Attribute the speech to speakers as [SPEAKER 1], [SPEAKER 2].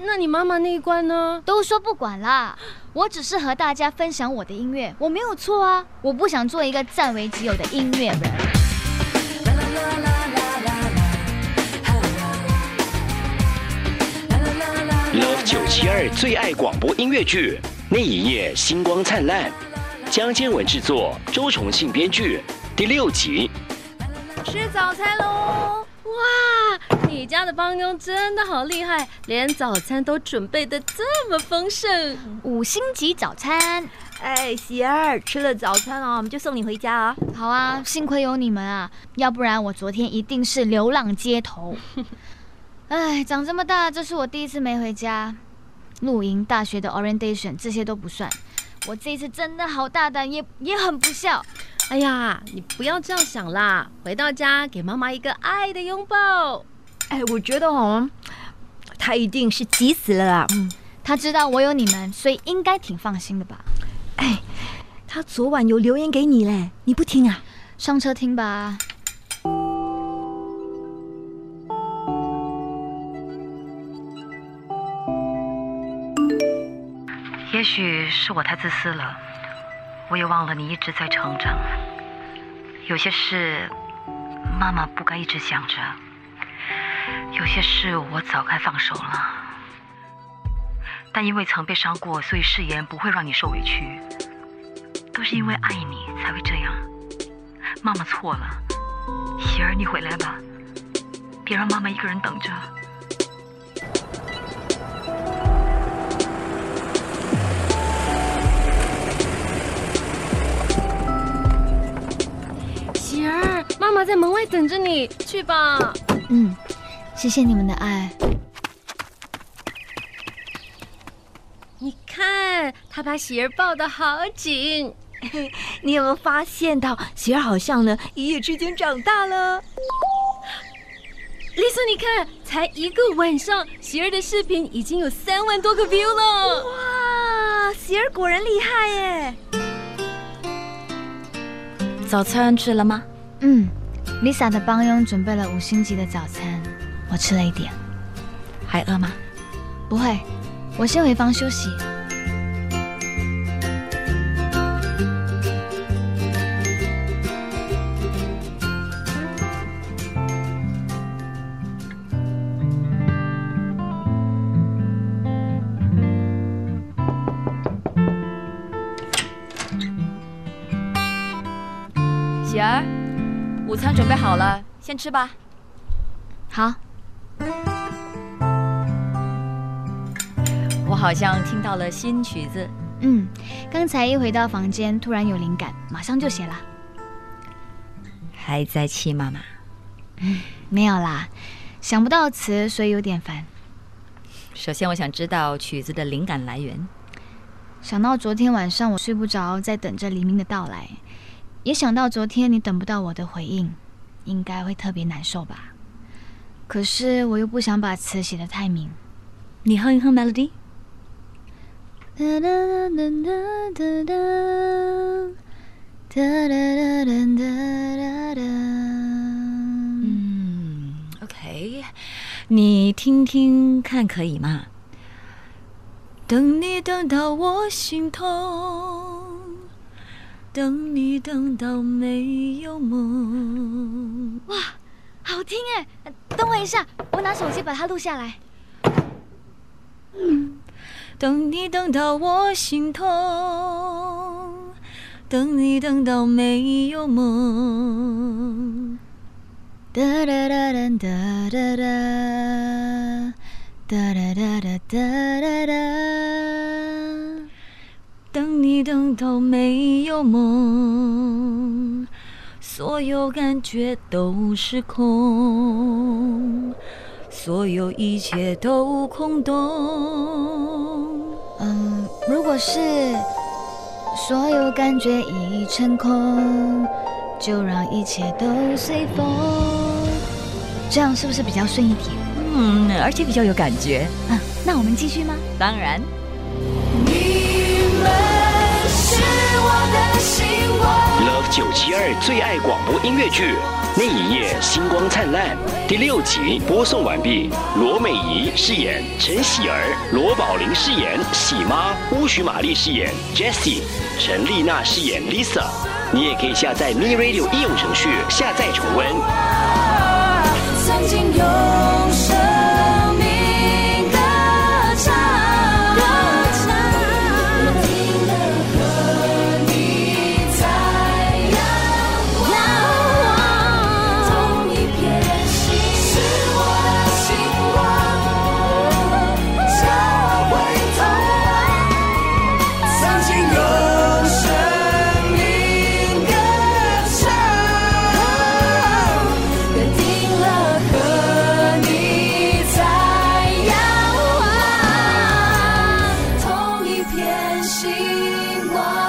[SPEAKER 1] 那你妈妈那一关呢？
[SPEAKER 2] 都说不管啦，我只是和大家分享我的音乐，我没有错啊。我不想做一个占为己有的音乐人。
[SPEAKER 3] Love 九七二最爱广播音乐剧，那一夜星光灿烂，江建文制作，周重庆编剧，第六集。
[SPEAKER 1] 吃早餐喽！哇，你家的帮佣真的好厉害，连早餐都准备的这么丰盛，
[SPEAKER 2] 五星级早餐。
[SPEAKER 4] 哎，喜儿，吃了早餐哦，我们就送你回家啊。
[SPEAKER 2] 好啊，幸亏有你们啊，要不然我昨天一定是流浪街头。哎，长这么大，这是我第一次没回家。露营、大学的 orientation 这些都不算，我这一次真的好大胆，也也很不孝。
[SPEAKER 1] 哎呀，你不要这样想啦！回到家给妈妈一个爱的拥抱。
[SPEAKER 4] 哎，我觉得哦，他一定是急死了啦。
[SPEAKER 2] 嗯，他知道我有你们，所以应该挺放心的吧？
[SPEAKER 4] 哎，他昨晚有留言给你嘞，你不听啊？
[SPEAKER 2] 上车听吧。
[SPEAKER 5] 也许是我太自私了。我也忘了你一直在成长，有些事妈妈不该一直想着，有些事我早该放手了。但因为曾被伤过，所以誓言不会让你受委屈。都是因为爱你才会这样。妈妈错了，喜儿，你回来吧，别让妈妈一个人等着。
[SPEAKER 1] 喜儿妈妈在门外等着你，去吧。
[SPEAKER 2] 嗯，谢谢你们的爱。
[SPEAKER 1] 你看，他把喜儿抱得好紧。
[SPEAKER 4] 你有没有发现到，喜儿好像呢一夜之间长大了？
[SPEAKER 1] 丽莎，你看，才一个晚上，喜儿的视频已经有三万多个 view 了。
[SPEAKER 4] 哇，喜儿果然厉害耶！
[SPEAKER 5] 早餐吃了吗？
[SPEAKER 2] 嗯，Lisa 的帮佣准备了五星级的早餐，我吃了一点。
[SPEAKER 5] 还饿吗？
[SPEAKER 2] 不会，我先回房休息。
[SPEAKER 5] 喜儿。午餐准备好了，先吃吧。
[SPEAKER 2] 好。
[SPEAKER 5] 我好像听到了新曲子。
[SPEAKER 2] 嗯，刚才一回到房间，突然有灵感，马上就写了。
[SPEAKER 5] 还在气妈妈？
[SPEAKER 2] 嗯，没有啦，想不到词，所以有点烦。
[SPEAKER 5] 首先，我想知道曲子的灵感来源。
[SPEAKER 2] 想到昨天晚上我睡不着，在等着黎明的到来。也想到昨天你等不到我的回应，应该会特别难受吧？可是我又不想把词写的太明，
[SPEAKER 5] 你哼一哼 melody。嗯，OK，你听听看可以吗？等你等到我心痛。等你等到没有梦。
[SPEAKER 2] 哇，好听哎！等我一下我拿手机把它录下来。
[SPEAKER 5] 等你等到我心痛等你等到没有梦。哒哒哒哒哒哒哒哒哒哒哒哒哒。等你等到没有梦。所有感觉都是空，所有一切都空洞。
[SPEAKER 2] 嗯，如果是所有感觉已成空，就让一切都随风。这样是不是比较顺一点？
[SPEAKER 5] 嗯，而且比较有感觉。
[SPEAKER 2] 嗯，那我们继续吗？
[SPEAKER 5] 当然。
[SPEAKER 3] Love 九最爱广播音乐剧《那一夜星光灿烂》第六集播送完毕，罗美仪饰演陈喜儿，罗宝玲饰演喜妈，巫许玛丽饰演 Jessie，陈丽娜饰演 Lisa。你也可以下载 MIRADIO 应用程序下载重温。星光